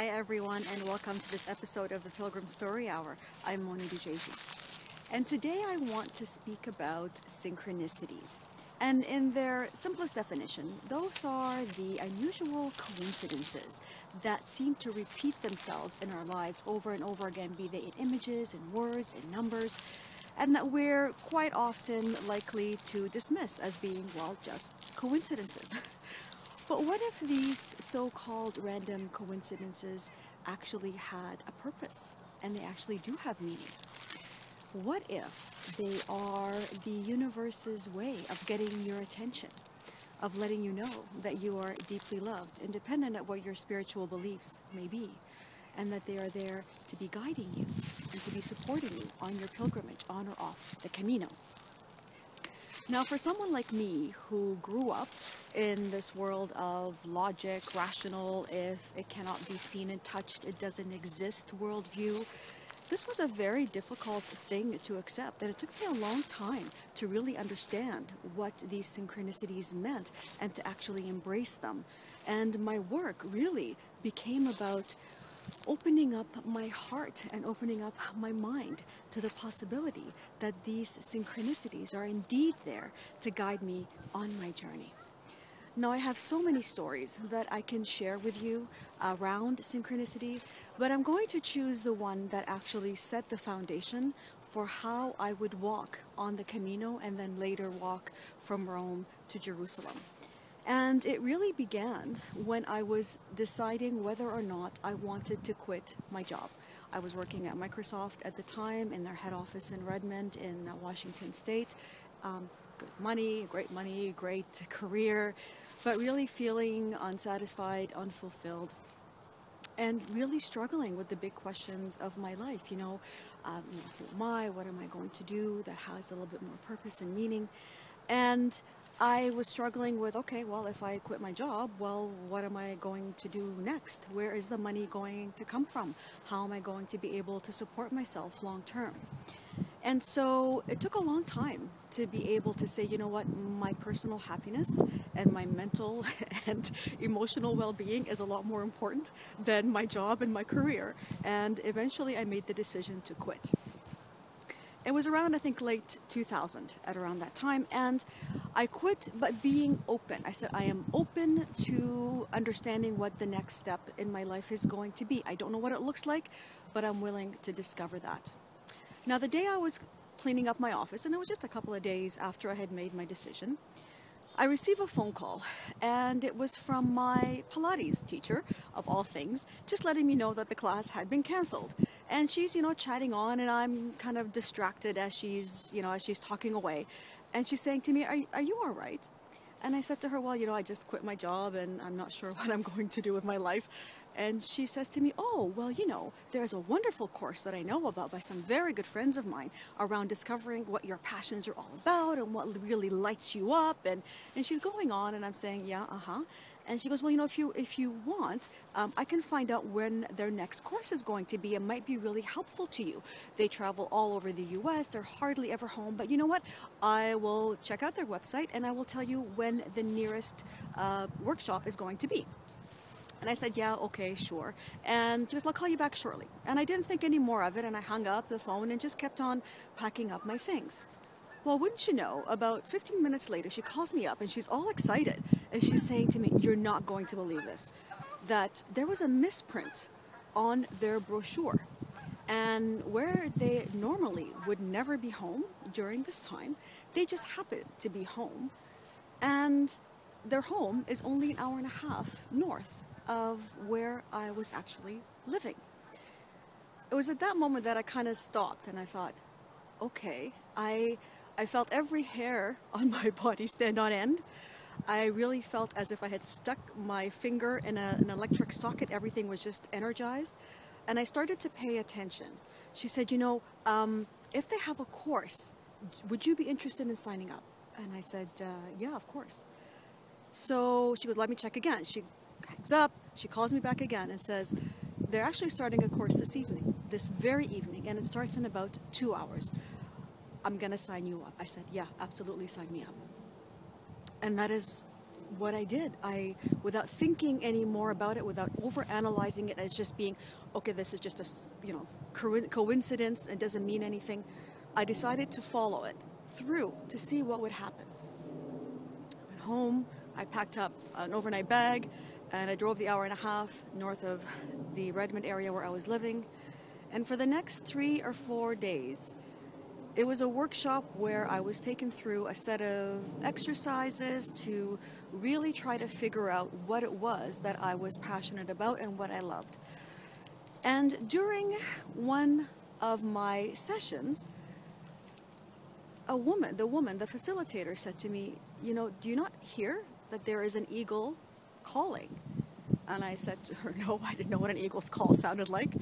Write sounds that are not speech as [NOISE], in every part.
Hi everyone and welcome to this episode of the Pilgrim Story Hour. I'm Mony Dojeiji. And today I want to speak about synchronicities. And in their simplest definition, those are the unusual coincidences that seem to repeat themselves in our lives over and over again, be they in images, in words, in numbers, and that we're quite often likely to dismiss as being, well, just coincidences. [LAUGHS] But what if these so-called random coincidences actually had a purpose and they actually do have meaning? What if they are the universe's way of getting your attention, of letting you know that you are deeply loved, independent of what your spiritual beliefs may be, and that they are there to be guiding you and to be supporting you on your pilgrimage on or off the Camino? Now, for someone like me who grew up in this world of logic, rational, if it cannot be seen and touched, it doesn't exist worldview, this was a very difficult thing to accept. And it took me a long time to really understand what these synchronicities meant and to actually embrace them. And my work really became about opening up my heart and opening up my mind to the possibility that these synchronicities are indeed there to guide me on my journey. Now, I have so many stories that I can share with you around synchronicity, but I'm going to choose the one that actually set the foundation for how I would walk on the Camino and then later walk from Rome to Jerusalem. And it really began when I was deciding whether or not I wanted to quit my job. I was working at Microsoft at the time in their head office in Redmond in uh, Washington State. Um, good money, great money, great [LAUGHS] career, but really feeling unsatisfied, unfulfilled, and really struggling with the big questions of my life. You know, um, you know who am I? What am I going to do that has a little bit more purpose and meaning? And I was struggling with, okay, well, if I quit my job, well, what am I going to do next? Where is the money going to come from? How am I going to be able to support myself long term? And so it took a long time to be able to say, you know what, my personal happiness and my mental [LAUGHS] and emotional well-being is a lot more important than my job and my career. And eventually I made the decision to quit. It was around, I think, late 2000 at around that time. And I quit, but being open. I said, I am open to understanding what the next step in my life is going to be. I don't know what it looks like, but I'm willing to discover that. Now, the day I was cleaning up my office, and it was just a couple of days after I had made my decision, I received a phone call, and it was from my Pilates teacher, of all things, just letting me know that the class had been canceled. And she's, you know, chatting on, and I'm kind of distracted as she's, you know, as she's talking away. And she's saying to me, are, are you all right? And I said to her, well, you know, I just quit my job and I'm not sure [LAUGHS] what I'm going to do with my life. And she says to me, oh, well, you know, there's a wonderful course that I know about by some very good friends of mine around discovering what your passions are all about and what really lights you up. And, and she's going on and I'm saying, yeah, uh-huh. And she goes, well, you know, if you if you want, um, I can find out when their next course is going to be. It might be really helpful to you. They travel all over the U.S. They're hardly ever home. But you know what? I will check out their website and I will tell you when the nearest uh, workshop is going to be. And I said, yeah, okay, sure. And she goes, I'll call you back shortly. And I didn't think any more of it, and I hung up the phone and just kept on packing up my things. Well, wouldn't you know, about 15 minutes later, she calls me up and she's all excited. And she's saying to me, You're not going to believe this, that there was a misprint on their brochure. And where they normally would never be home during this time, they just happened to be home. And their home is only an hour and a half north of where I was actually living. It was at that moment that I kind of stopped and I thought, okay, I, I felt every hair on my [LAUGHS] body stand on end. I really felt as if I had stuck my finger in a, an electric socket. Everything was just energized. And I started to pay attention. She said, you know, um, if they have a course, would you be interested in signing up? And I said, uh, yeah, of course. So she goes, let me check again. She hangs up, she calls me back again and says, they're actually starting a course this evening, this very evening, and it starts in about two hours. I'm gonna sign you up. I said, yeah, absolutely sign me up. And that is what I did. I, without thinking any more about it, without overanalyzing it as just being, okay, this is just a you know coincidence and doesn't mean anything. I decided to follow it through to see what would happen. I went home. I packed up an overnight bag, and I drove the hour and a half north of the Redmond area where I was living. And for the next three or four days, it was a workshop where I was taken through a set of exercises to really try to figure out what it was that I was passionate about and what I loved. And during one of my sessions, a woman, the woman, the facilitator said to me, You know, do you not hear that there is an eagle calling? And I said to her, [LAUGHS] No, I didn't know what an eagle's call sounded like.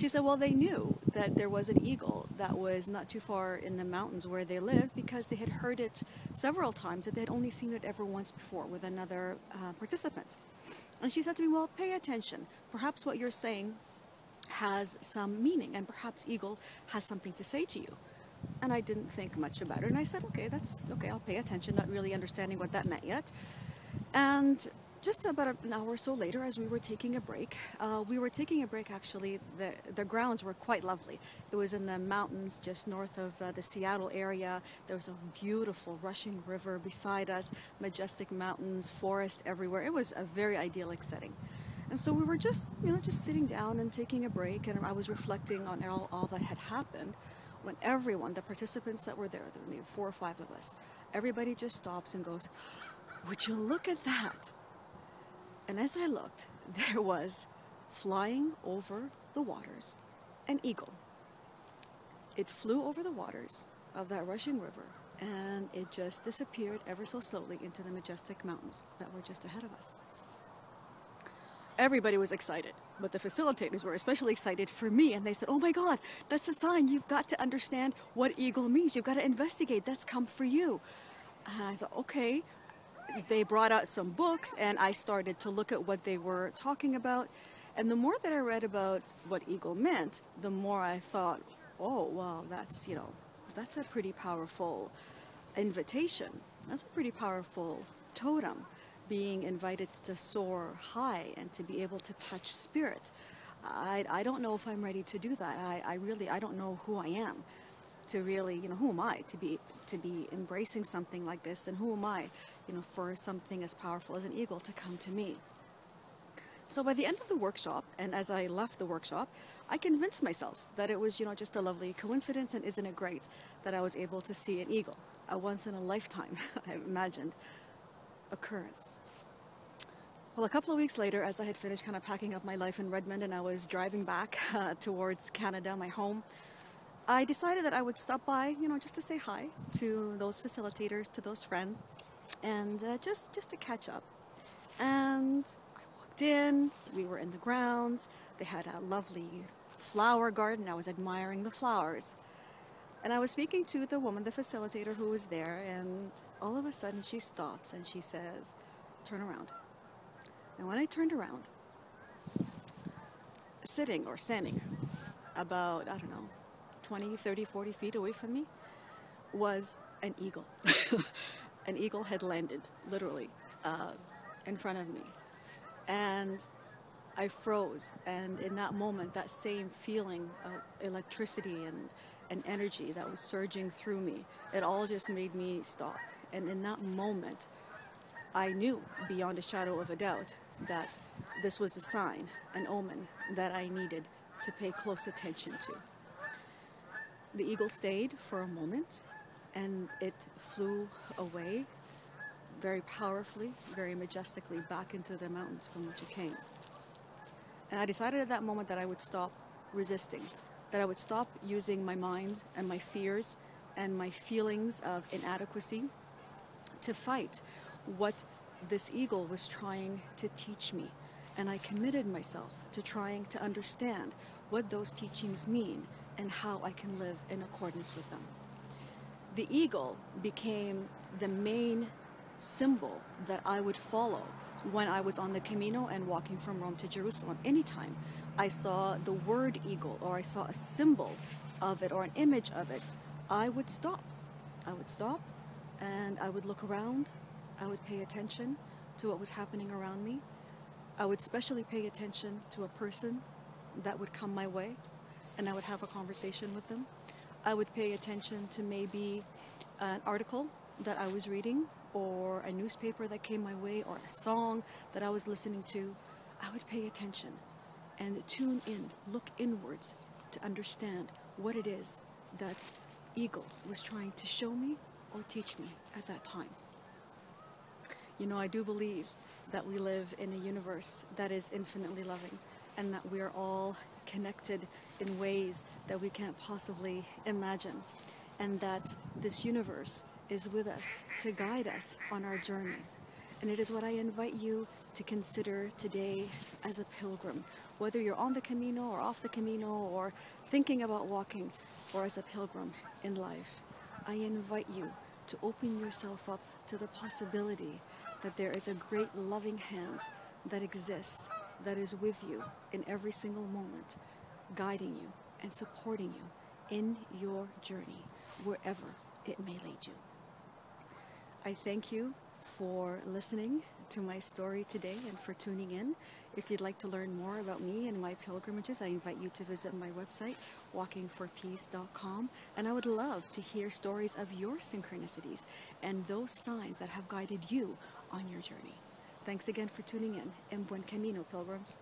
She said, Well, they knew that there was an eagle that was not too far in the mountains where they lived because they had heard it several times, that they had only seen it ever once before with another uh, participant. And she said to me, Well, pay attention. Perhaps what you're saying has some meaning, and perhaps Eagle has something to say to you. And I didn't think much about it, and I said, Okay, that's okay, I'll pay attention, not really understanding what that meant yet. And just about an hour or so later, as we were taking a break, uh, we were taking a break actually, the, the grounds were quite lovely. It was in the mountains just north of uh, the Seattle area. There was a beautiful rushing river beside us, majestic mountains, forest everywhere. It was a very idyllic setting. And so we were just, you know, just sitting down and taking a break, and I was reflecting on all, all that had happened when everyone, the participants that were there, there were maybe four or five of us, everybody just stops and goes, Would you look at that? And as I looked, [LAUGHS] there was flying over the waters an eagle. It flew over the waters of that rushing river and it just disappeared ever so slowly into the majestic mountains that were just ahead of us. Everybody was excited, but the facilitators were especially excited for me, and they said, Oh my God, that's a sign. You've got to understand what eagle means. You've got to investigate. That's come for you. And I thought, Okay, they brought out some books and I started to look at what they were talking about. And the more that I read about what eagle meant, the more I thought, oh, well, that's, you know, that's a pretty powerful invitation. That's a pretty powerful totem, being invited to soar high and to be able to touch spirit. I, I don't know if I'm ready to do that. I, I really, I don't know who I am to really, you know, who am I to be to be embracing something like this, and who am I, you know, for something as powerful as an eagle to come to me. So by the end of the workshop, and as I left the workshop, I convinced myself that it was, you know, just a lovely coincidence, and isn't it great that I was able to see an eagle, a once in a lifetime, [LAUGHS] I imagined, occurrence. Well, a couple of weeks later, as I had finished kind of packing up my life in Redmond and I was driving back [LAUGHS] uh, towards Canada, my home, I decided that I would stop by, you know, just to say hi to those facilitators, to those friends, and uh, just just to catch up. And I walked in. We were in the grounds. They had a lovely flower garden. I was admiring the flowers. And I was speaking to the woman, the facilitator who was there, and all of a sudden she stops and she says, Turn around. And when I turned around, sitting or standing about, I don't know, 20, 30, 40 feet away from me was an eagle. [LAUGHS] an eagle had landed, literally, uh, in front of me. And I froze. And in that moment, that same feeling of electricity and, and energy that was surging through me, it all just made me stop. And in that moment, I knew beyond a shadow of a doubt that this was a sign, an omen that I needed to pay close attention to. The eagle stayed for a moment and it flew away very powerfully, very majestically back into the mountains from which it came. And I decided at that moment that I would stop resisting, that I would stop using my mind and my fears and my feelings of inadequacy to fight what this eagle was trying to teach me. And I committed myself to trying to understand what those teachings mean and how I can live in accordance with them. The eagle became the main symbol that I would follow when I was on the Camino and walking from Rome to Jerusalem. Anytime I saw the word eagle or I saw a symbol of it or an image of it, I would stop. I would stop and I would look around. I would pay attention to what was happening around me. I would especially pay attention to a person that would come my way and I would have a conversation with them. I would pay attention to maybe an article that I was reading or a newspaper that came my way or a song that I was listening to. I would pay attention and tune in, look inwards to understand what it is that Eagle was trying to show me or teach me at that time. You know, I do believe that we live in a universe that is infinitely loving and that we are all connected in ways that we can't possibly imagine, and that this universe is with us to guide us on our journeys. And it is what I invite you to consider today as a pilgrim, whether you're on the Camino or off the Camino or thinking about walking or as a pilgrim in life. I invite you to open yourself up to the possibility that there is a great loving hand that exists, that is with you in every single moment, guiding you and supporting you in your journey, wherever it may lead you. I thank you for listening to my story today and for tuning in. If you'd like to learn more about me and my pilgrimages, I invite you to visit my website, walkingforpeace.com. And I would love to hear stories of your synchronicities and those signs that have guided you on your journey. Thanks again for tuning in, and buen camino, pilgrims.